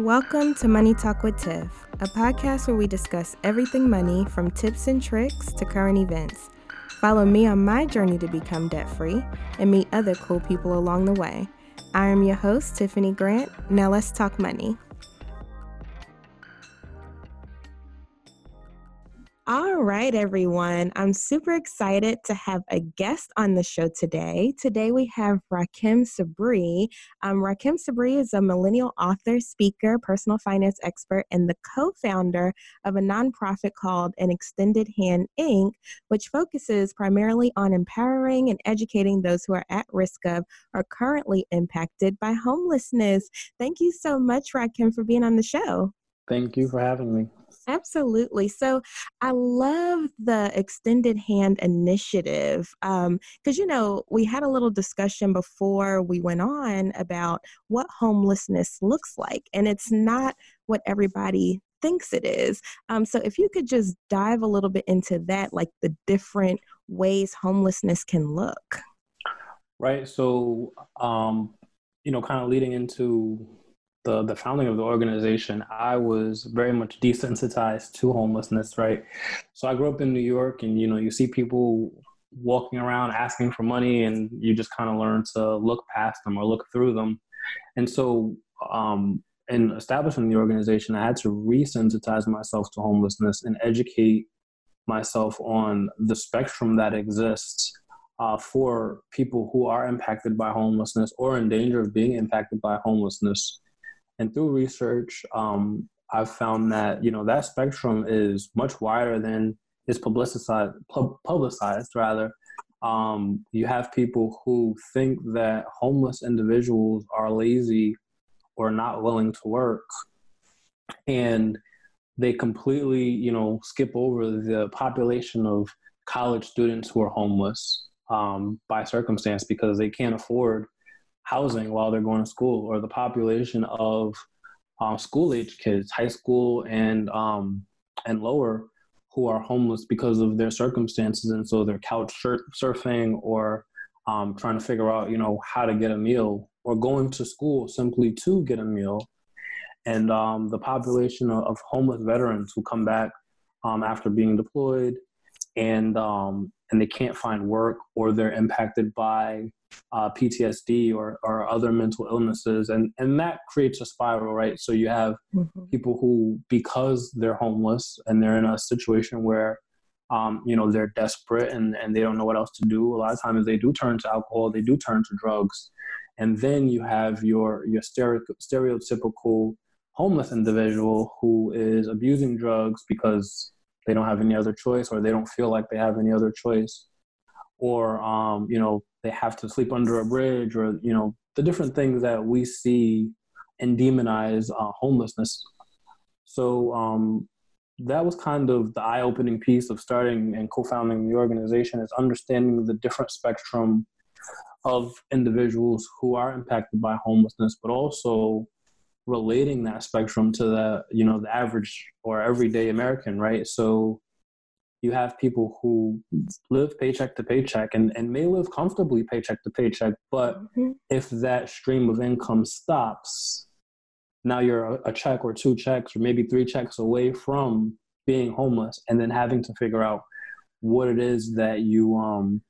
Welcome to Money Talk with Tiff, a podcast where we discuss everything money from tips and tricks to current events. Follow me on my journey to become debt free and meet other cool people along the way. I am your host, Tiffany Grant. Now let's talk money. All right, everyone. I'm super excited to have a guest on the show today. Today we have Rahkim Sabree. Um, Rahkim Sabree is a millennial author, speaker, personal finance expert, and the co founder of a nonprofit called An Extended Hand Inc., which focuses primarily on empowering and educating those who are at risk of or currently impacted by homelessness. Thank you so much, Rahkim, for being on the show. Thank you for having me. Absolutely. So I love the extended hand initiative because, um, you know, we had a little discussion before we went on about what homelessness looks like, and it's not what everybody thinks it is. Um, so if you could just dive a little bit into that, like the different ways homelessness can look. Right. So, um, you know, kind of leading into the the founding of the organization, I was very much desensitized to homelessness, right? So I grew up in New York, and you know, you see people walking around asking for money, and you just kind of learn to look past them or look through them. And so, um, in establishing the organization, I had to resensitize myself to homelessness and educate myself on the spectrum that exists uh, for people who are impacted by homelessness or in danger of being impacted by homelessness. And through research, um, I've found that you know that spectrum is much wider than is publicized. Publicized rather. Um, you have people who think that homeless individuals are lazy or not willing to work, and they completely you know skip over the population of college students who are homeless um, by circumstance because they can't afford housing while they're going to school or the population of um, school age kids, high school and um, and lower, who are homeless because of their circumstances, and so they're couch surfing or um, trying to figure out, you know, how to get a meal or going to school simply to get a meal. And um, the population of, of, homeless veterans who come back um, after being deployed and um, and they can't find work or they're impacted by uh, PTSD or, or other mental illnesses. And, and that creates a spiral, right? So you have mm-hmm. people who, because they're homeless and they're in a situation where, um, you know, they're desperate and, and they don't know what else to do. A lot of times they do turn to alcohol, they do turn to drugs. And then you have your, your stereotypical homeless individual who is abusing drugs because they don't have any other choice or they don't feel like they have any other choice or um, you know they have to sleep under a bridge or you know the different things that we see and demonize uh, homelessness. So um, that was kind of the eye-opening piece of starting and co-founding the organization is understanding the different spectrum of individuals who are impacted by homelessness but also relating that spectrum to the you know the average or everyday american right so you have people who live paycheck to paycheck and, and may live comfortably paycheck to paycheck, but mm-hmm. if that stream of income stops, now you're a, a, check or two checks or maybe three checks away from being homeless and then having to figure out what it is that you um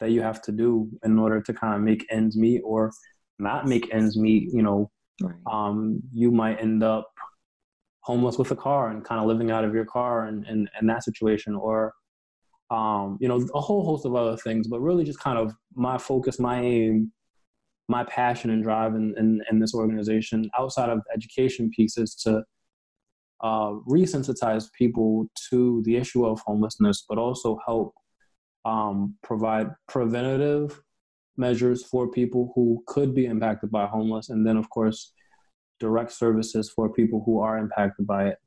that you have to do in order to kind of make ends meet or not make ends meet, you know, right. um, you might end up homeless with a car and kind of living out of your car and, and, and that situation or um, you know a whole host of other things but really just kind of my focus my aim my passion and drive in, in, in this organization outside of education pieces to uh, resensitize people to the issue of homelessness but also help um, provide preventative measures for people who could be impacted by homeless and then of course direct services for people who are impacted by it.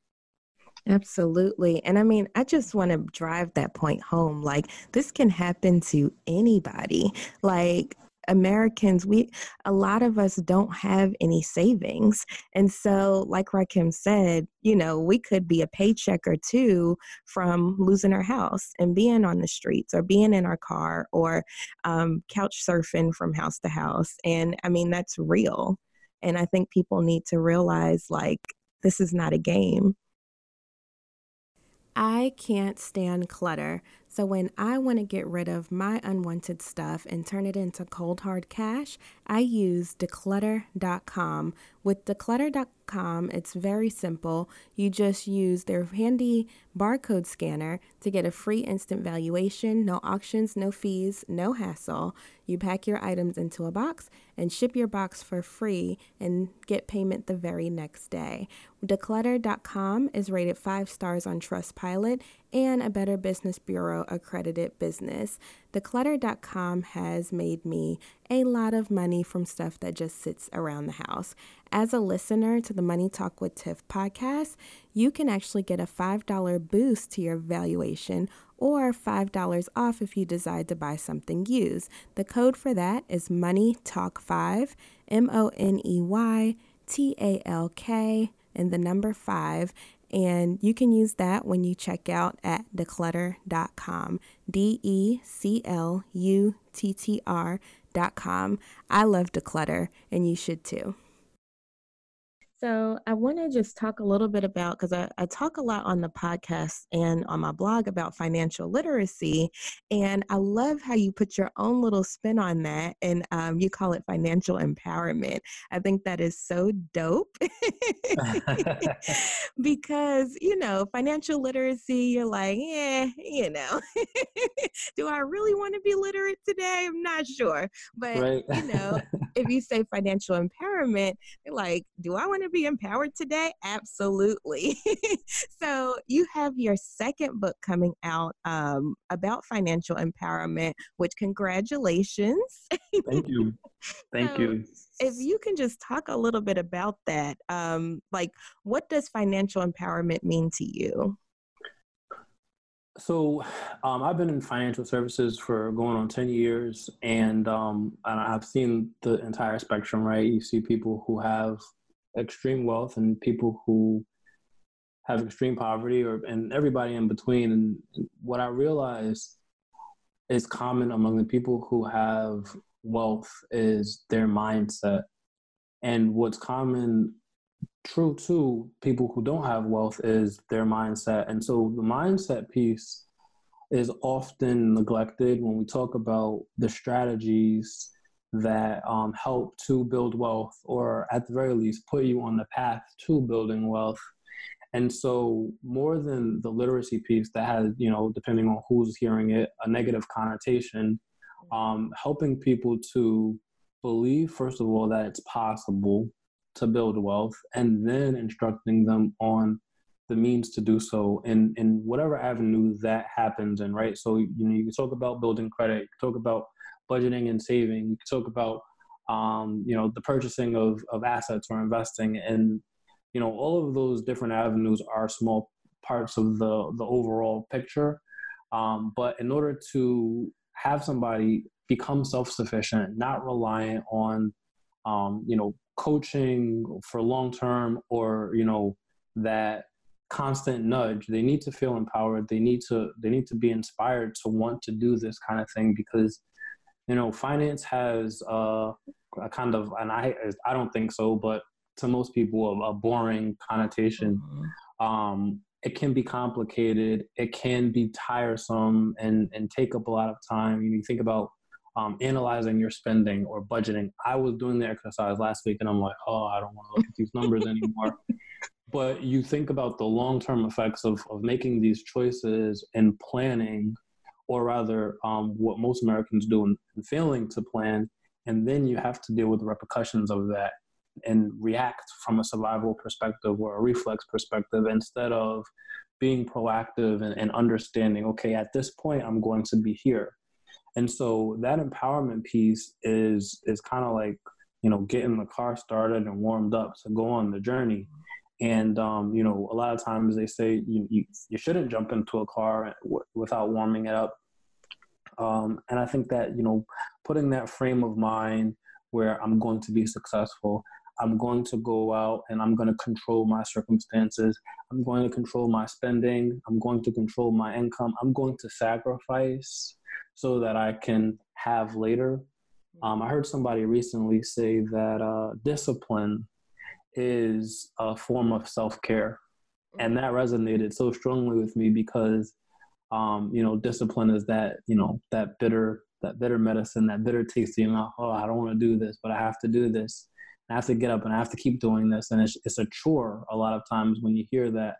Absolutely. And I mean, I just want to drive that point home. Like, this can happen to anybody. Like, Americans, we a lot of us don't have any savings. And so, like Rahkim said, you know, we could be a paycheck or two from losing our house and being on the streets or being in our car or um, couch surfing from house to house. And I mean, that's real. And I think people need to realize like this is not a game. I can't stand clutter. So when I want to get rid of my unwanted stuff and turn it into cold hard cash, I use decluttr.com. With decluttr.com, it's very simple. You just use their handy barcode scanner to get a free instant valuation, no auctions, no fees, no hassle. You pack your items into a box and ship your box for free and get payment the very next day. Decluttr.com is rated 5 stars on Trustpilot and a Better Business Bureau accredited business. Decluttr.com has made me a lot of money from stuff that just sits around the house. As a listener to the Money Talk with Tiff podcast, you can actually get a $5 boost to your valuation or $5 off if you decide to buy something used. The code for that is Money Talk 5, M O N E Y T A L K, and the number 5 and you can use that when you check out at decluttr.com. D E C L U T T R.com. I love decluttr, and you should too. So, I want to just talk a little bit about because I, I, talk a lot on the podcast and on my blog about financial literacy. And I love how you put your own little spin on that and um, you call it financial empowerment. I think that is so dope because, you know, financial literacy, you're like, yeah, you know, do I really want to be literate today? I'm not sure. But, right. you know, if you say financial empowerment, like, do I want to be empowered today? Absolutely. so, you have your second book coming out um, about financial empowerment, which congratulations. Thank you. Thank so, you. If you can just talk a little bit about that, um, like what does financial empowerment mean to you? So, um, I've been in financial services for going on 10 years, and, um, and I've seen the entire spectrum, right? You see people who have extreme wealth and people who have extreme poverty, or and everybody in between. And what I realize is common among the people who have wealth is their mindset. And what's common true to people who don't have wealth is their mindset. And so the mindset piece is often neglected when we talk about the strategies that um, help to build wealth or at the very least put you on the path to building wealth. And so, more than the literacy piece that has, you know, depending on who's hearing it, a negative connotation, um, helping people to believe, first of all, that it's possible to build wealth, and then instructing them on the means to do so in, in whatever avenue that happens in, right? So, you know, you can talk about building credit, you talk about budgeting and saving, you talk about, um, you know, the purchasing of, of assets or investing. And, you know, all of those different avenues are small parts of the, the overall picture. Um, but in order to have somebody become self-sufficient, not reliant on, um, you know, coaching for long term or you know that constant nudge they need to feel empowered they need to they need to be inspired to want to do this kind of thing because you know finance has uh, a kind of and i i don't think so but to most people a, a boring connotation mm-hmm. um, it can be complicated it can be tiresome and and take up a lot of time you, know, you think about um, analyzing your spending or budgeting. I was doing the exercise last week and I'm like, oh, I don't want to look at these numbers anymore. but you think about the long term effects of, of making these choices and planning, or rather, um, what most Americans do and failing to plan. And then you have to deal with the repercussions of that and react from a survival perspective or a reflex perspective instead of being proactive and, and understanding, okay, at this point, I'm going to be here and so that empowerment piece is is kind of like you know getting the car started and warmed up to go on the journey and um, you know a lot of times they say you, you, you shouldn't jump into a car w- without warming it up um, and i think that you know putting that frame of mind where i'm going to be successful i'm going to go out and i'm going to control my circumstances i'm going to control my spending i'm going to control my income i'm going to sacrifice so that I can have later. Um, I heard somebody recently say that uh, discipline is a form of self care. And that resonated so strongly with me because, um, you know, discipline is that, you know, that bitter, that bitter medicine, that bitter taste your mouth. Oh, I don't want to do this, but I have to do this. I have to get up and I have to keep doing this. And it's, it's a chore a lot of times when you hear that.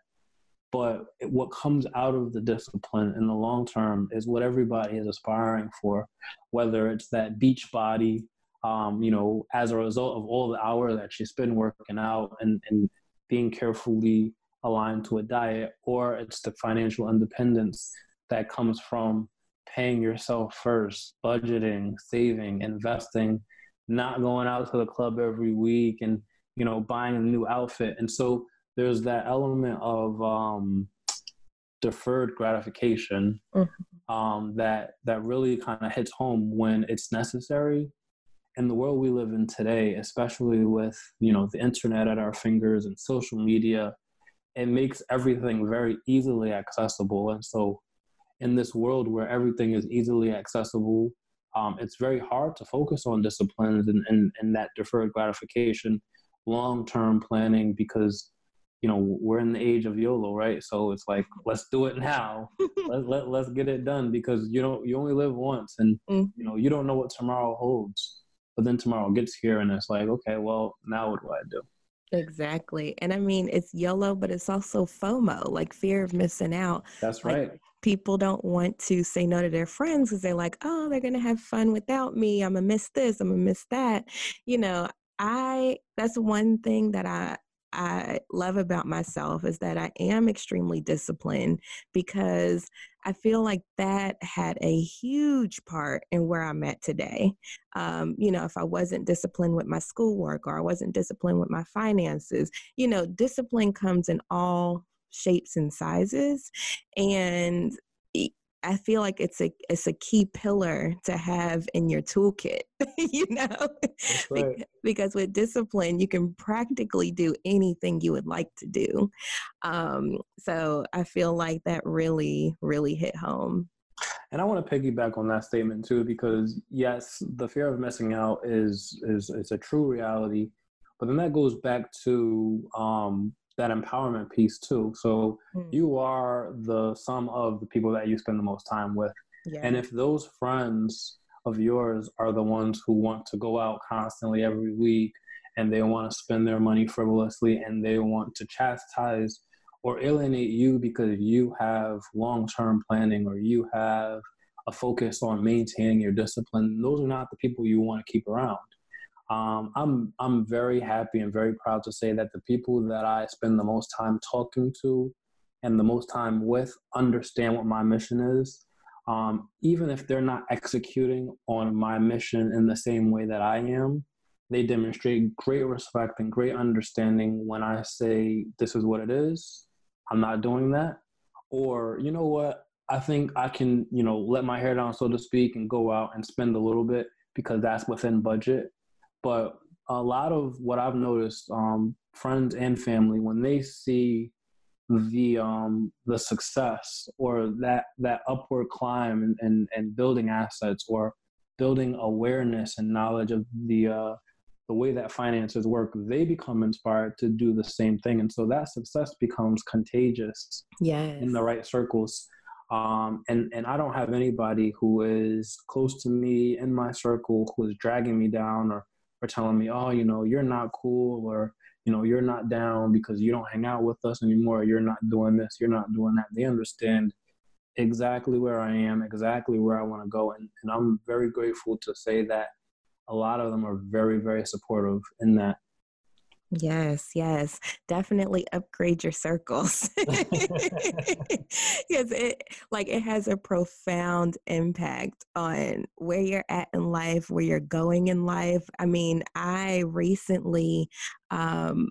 But what comes out of the discipline in the long term is what everybody is aspiring for, whether it's that beach body, um, you know, as a result of all the hours that you spend working out and, and being carefully aligned to a diet, or it's the financial independence that comes from paying yourself first, budgeting, saving, investing, not going out to the club every week and, you know, buying a new outfit. And so there's that element of um, deferred gratification mm-hmm. um, that that really kind of hits home when it's necessary in the world we live in today, especially with you know the internet at our fingers and social media, it makes everything very easily accessible. And so, in this world where everything is easily accessible, um, it's very hard to focus on disciplines and, and, and that deferred gratification, long term planning because you know we're in the age of YOLO, right? So it's like let's do it now. let, let let's get it done because you know you only live once, and mm. you know you don't know what tomorrow holds. But then tomorrow gets here and it's like, okay, well, now what do I do? Exactly. And I mean, it's YOLO, but it's also FOMO, like fear of missing out. That's like, right. People don't want to say no to their friends because they're like, oh, they're going to have fun without me. I'm going to miss this. I'm going to miss that. You know, I, that's one thing that I, I love about myself is that I am extremely disciplined because I feel like that had a huge part in where I'm at today. Um, you know, if I wasn't disciplined with my schoolwork or I wasn't disciplined with my finances, you know, discipline comes in all shapes and sizes. And I feel like it's a it's a key pillar to have in your toolkit, you know, right. because with discipline you can practically do anything you would like to do. Um, so I feel like that really really hit home. And I want to piggyback on that statement too, because yes, the fear of missing out is is is a true reality, but then that goes back to um, that empowerment piece too. So mm. you are the sum of the people that you spend the most time with. Yeah. And if those friends of yours are the ones who want to go out constantly every week and they want to spend their money frivolously and they want to chastise or alienate you because you have long-term planning or you have a focus on maintaining your discipline, those are not the people you want to keep around um, I'm I'm very happy and very proud to say that the people that I spend the most time talking to and the most time with understand what my mission is. Um, even if they're not executing on my mission in the same way that I am, they demonstrate great respect and great understanding when I say this is what it is. I'm not doing that, or you know what? I think I can, you know, let my hair down, so to speak, and go out and spend a little bit because that's within budget but a lot of what I've noticed, um, friends and family, when they see the um, the success or that that upward climb and, and, and building assets or building awareness and knowledge of the uh, the way that finances work, they become inspired to do the same thing, and so that success becomes contagious. Yes. in the right circles. Um, and and I don't have anybody who is close to me in my circle who is dragging me down or are telling me, oh, you know, you're not cool or, you know, you're not down because you don't hang out with us anymore. You're not doing this. You're not doing that. They understand exactly where I am, exactly where I want to go. And, and I'm very grateful to say that a lot of them are very, very supportive in that. Yes, yes. Definitely upgrade your circles. Yes, it like it has a profound impact on where you're at in life, where you're going in life. I mean, I recently um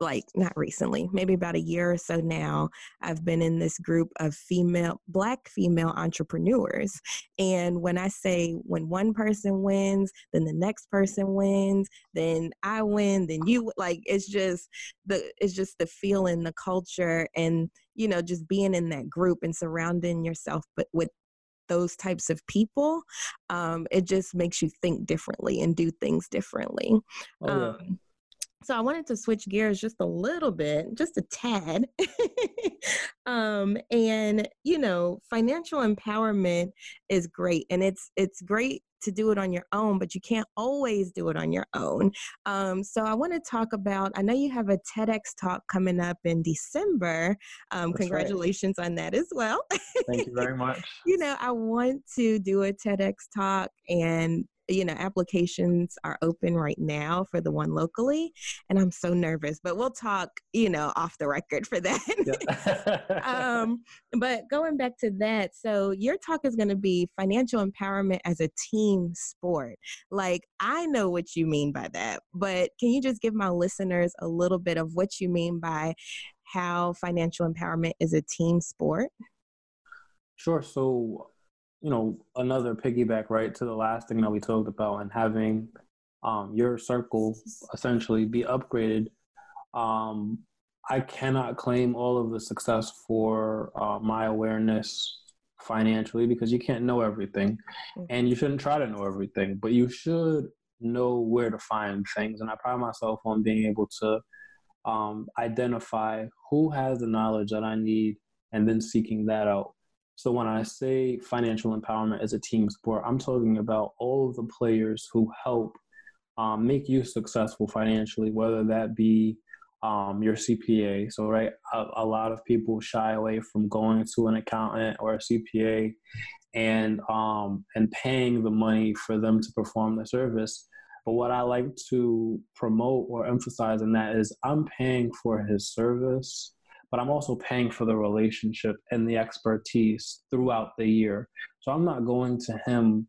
like not recently, maybe about a year or so now, I've been in this group of female, black female entrepreneurs. And when I say when one person wins, then the next person wins, then I win, then you like it's just the it's just the feeling, the culture, and you know, just being in that group and surrounding yourself but with those types of people, um, it just makes you think differently and do things differently. Oh, yeah. um, so I wanted to switch gears just a little bit, just a tad. um, and you know, financial empowerment is great, and it's it's great to do it on your own, but you can't always do it on your own. Um, so I want to talk about. I know you have a TEDx talk coming up in December. Um, congratulations right. on that as well. Thank you very much. you know, I want to do a TEDx talk and you know applications are open right now for the one locally and i'm so nervous but we'll talk you know off the record for that. Um, but going back to that so your talk is going to be financial empowerment as a team sport. Like i know what you mean by that but can you just give my listeners a little bit of what you mean by how financial empowerment is a team sport? Sure so you know another piggyback right to the last thing that we talked about and having um, your circle essentially be upgraded. Um, i cannot claim all of the success for uh, my awareness financially because you can't know everything mm-hmm. and you shouldn't try to know everything but you should know where to find things. And i pride myself on being able to um, identify who has the knowledge that i need and then seeking that out so when I say financial empowerment as a team sport, I'm talking about all of the players who help um, make you successful financially, whether that be um, your CPA. So right, a, a, lot of people shy away from going to an accountant or a CPA and um, and paying the money for them to perform the service. But what I like to promote or emphasize in that is I'm paying for his service but I'm also paying for the relationship and the expertise throughout the year. So I'm not going to him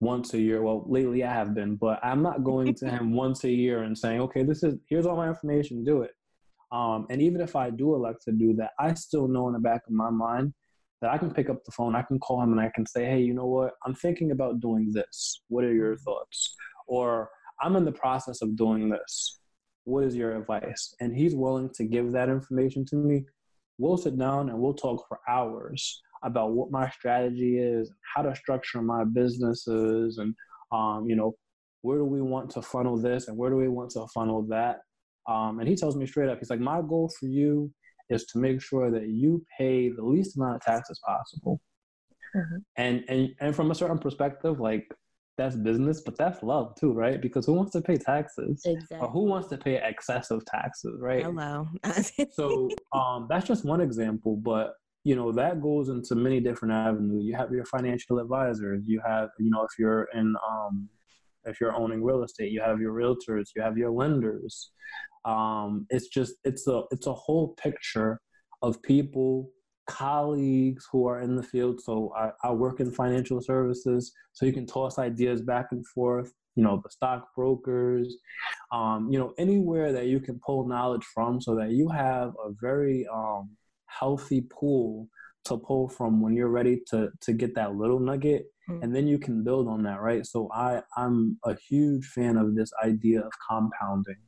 once a year. Well, lately I have been, but I'm not going to him once a year and saying, okay, this is here's all my information, do it. Um, and even if I do elect to do that, I still know in the back of my mind that I can pick up the phone, I can call him, and I can say, hey, you know what? I'm thinking about doing this. What are your thoughts? Or I'm in the process of doing this what is your advice? And he's willing to give that information to me. We'll sit down and we'll talk for hours about what my strategy is, how to structure my businesses, and um, you know, where do we want to funnel this and where do we want to funnel that. Um, and he tells me straight up, he's like, my goal for you is to make sure that you pay the least amount of taxes possible. Mm-hmm. And and and from a certain perspective, like that's business, but that's love too, right? Because who wants to pay taxes? Exactly. Or who wants to pay excessive taxes, right? Hello. so um, that's just one example, but you know that goes into many different avenues. You have your financial advisors. You have, you know, if you're in, um, if you're owning real estate, you have your realtors. You have your lenders. Um, it's just it's a it's a whole picture of people colleagues who are in the field. So I, I work in financial services, so you can toss ideas back and forth. You know, the stockbrokers, um, you know, anywhere that you can pull knowledge from, so that you have a very um, healthy pool to pull from when you're ready to to get that little nugget mm-hmm. and then you can build on that right so i i'm a huge fan of this idea of compounding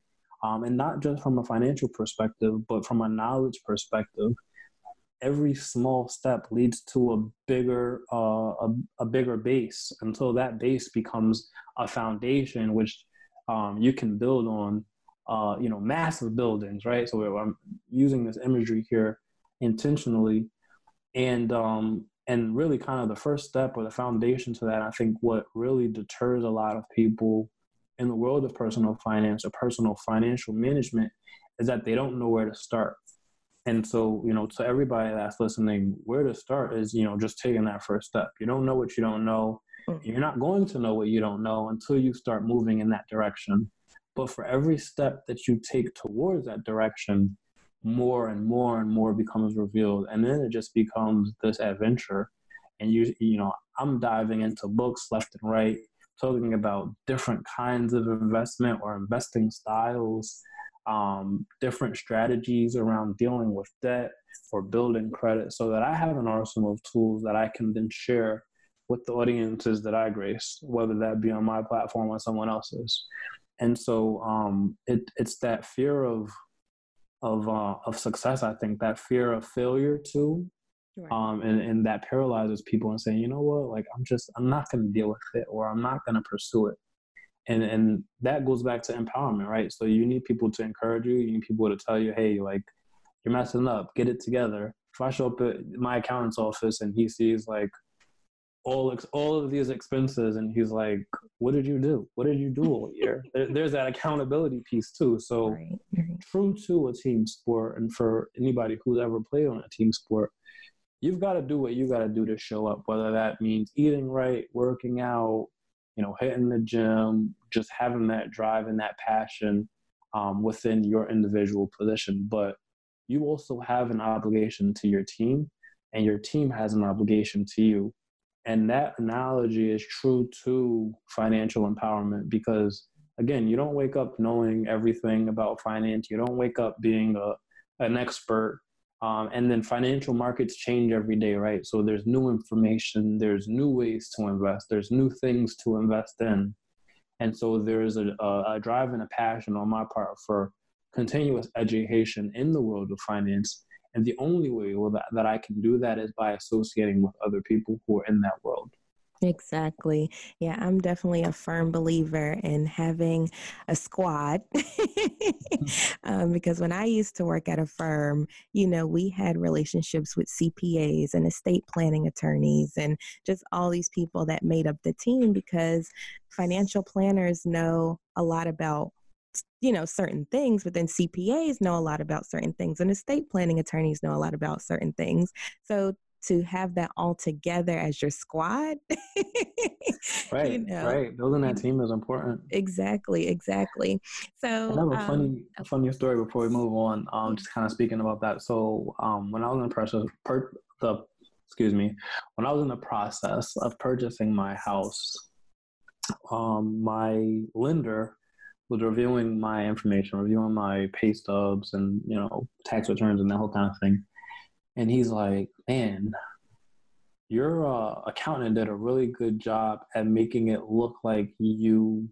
um, and not just from a financial perspective but from a knowledge perspective every small step leads to a bigger uh, a, a, bigger base. Until that base becomes a foundation which um, you can build on uh, you know massive buildings right? So i'm using this imagery here intentionally. And um, and really kind of the first step or the foundation to that i think what really deters a lot of people in the world of personal finance or personal financial management is that they don't know where to start and so, you know, to everybody that's listening, where to start is, you know, just taking that first step. You don't know what you don't know. Mm-hmm. You're not going to know what you don't know until you start moving in that direction. But for every step that you take towards that direction, more and more and more becomes revealed. And then it just becomes this adventure. And you, you know, I'm diving into books left and right, talking about different kinds of investment or investing styles um, different strategies around dealing with debt or building credit so that I have an arsenal of tools that I can then share with the audiences that I grace, whether that be on my platform or someone else's. And so um, it, it's that fear of of uh, of success. I think that fear of failure too Right. Um, and, and that paralyzes people and saying, you know what, like I'm just I'm not gonna deal with it or I'm not gonna pursue it. And and that goes back to empowerment, right? So you need people to encourage you, you need people to tell you, hey, like you're messing up, get it together. If I show up at my accountant's office and he sees like all all of these expenses and he's like what did you do what did you do all year there, there's that accountability piece too so right, right. true to a team sport and for anybody who's ever played on a team sport you've got to do what you got to do to show up whether that means eating right working out you know hitting the gym just having that drive and that passion um, within your individual position but you also have an obligation to your team and your team has an obligation to you and that analogy is true to financial empowerment because, again, you don't wake up knowing everything about finance. You don't wake up being a, an expert. Um, and then financial markets change every day, right? So there's new information, there's new ways to invest, there's new things to invest in. And so there's a, a, a drive and a passion on my part for continuous education in the world of finance and the only way that, that I can do that is by associating with other people who are in that world. Exactly. Yeah, I'm definitely a firm believer in having a squad. Um, because when I used to work at a firm, you know, we had relationships with CPAs and estate planning attorneys and just all these people that made up the team because financial planners know a lot about you know certain things but then cpas know a lot about certain things and estate planning attorneys know a lot about certain things. So to have that all together as your squad? Right you know, right building that team is important. Exactly exactly. So i have a um, funny funny story before we move on um just kind of speaking about that. So um when i was in the process per, the excuse me when i was in the process of purchasing my house um my lender was reviewing my information, reviewing my pay stubs and you know tax returns and that whole kind of thing. And he's like, "Man, your uh, accountant did a really good job at making it look like you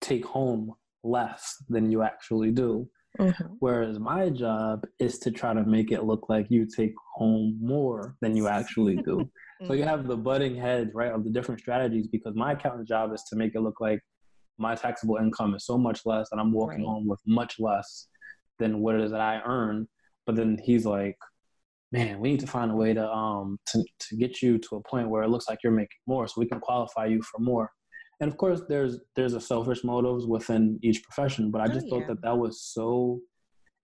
take home less than you actually do." Mm-hmm. Whereas my job is to try to make it look like you take home more than you actually do. so you have the butting heads, right, of the different strategies because my accountant's job is to make it look like my taxable income is so much less and I'm walking right. home with much less than what it is that I earn. But then he's like, man, we need to find a way to um to, to get you to a point where it looks like you're making more so we can qualify you for more. And of course there's there's a selfish motives within each profession, but I oh, just oh, yeah. thought that that was so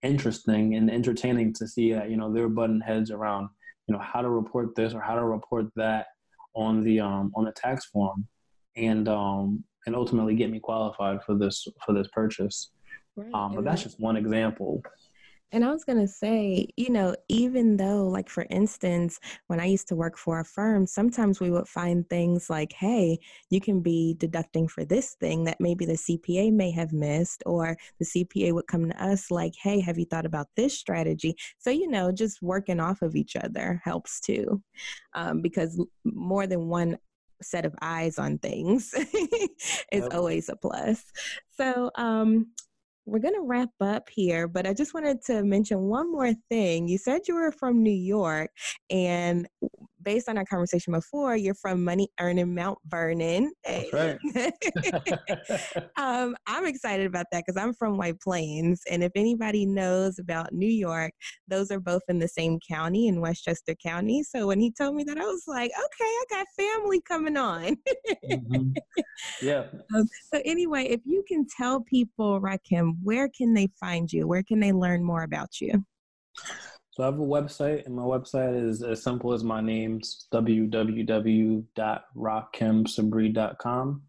interesting and entertaining to see that, you know, they're butting heads around, you know, how to report this or how to report that on the um on the tax form. And um and ultimately get me qualified for this for this purchase. Right. Um, but that's just one example. And I was going to say, you know, even though, like, for instance, when I used to work for a firm, sometimes we would find things like, hey, you can be deducting for this thing that maybe the CPA may have missed, or the CPA would come to us like, hey, have you thought about this strategy? So, you know, just working off of each other helps too, um, because more than one set of eyes on things is yep. always a plus. So, um, we're going to wrap up here, but I just wanted to mention one more thing. You said you were from New York, and based on our conversation before, you're from money earning Mount Vernon. That's right. um, I'm excited about that because I'm from White Plains. And if anybody knows about New York, those are both in the same county in Westchester County. So when he told me that, I was like, okay, I got family coming on. mm-hmm. Yeah. Um, so anyway, if you can tell people, Rahkim, where can they find you? Where can they learn more about you? So I have a website, and my website is as simple as my name, www.rahkimsabree.com.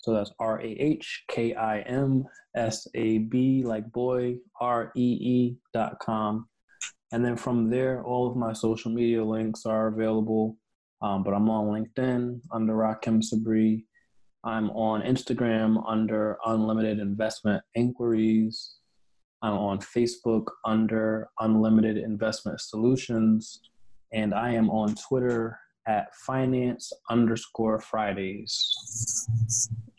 So that's R A H K I M S A B, like boy, R E E dot com. And then from there, all of my social media links are available. Um, but I'm on LinkedIn under Rahkim Sabree. I'm on Instagram under Unlimited Investment Inquiries. I'm on Facebook under Unlimited Investment Solutions, and I am on Twitter at finance underscore Fridays.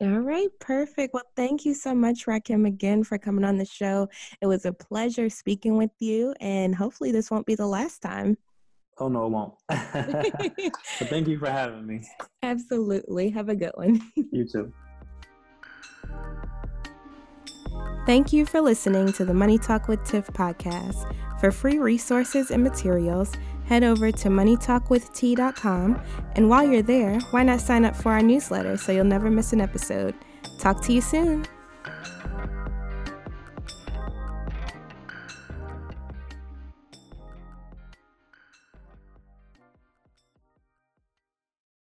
All right, perfect. Well, thank you so much, Rahkim, again for coming on the show. It was a pleasure speaking with you, and hopefully, this won't be the last time. Oh no, it won't. but thank you for having me. Absolutely. Have a good one. you too. Thank you for listening to the Money Talk with Tiff podcast. For free resources and materials, head over to moneytalkwitht.com. And while you're there, why not sign up for our newsletter so you'll never miss an episode? Talk to you soon.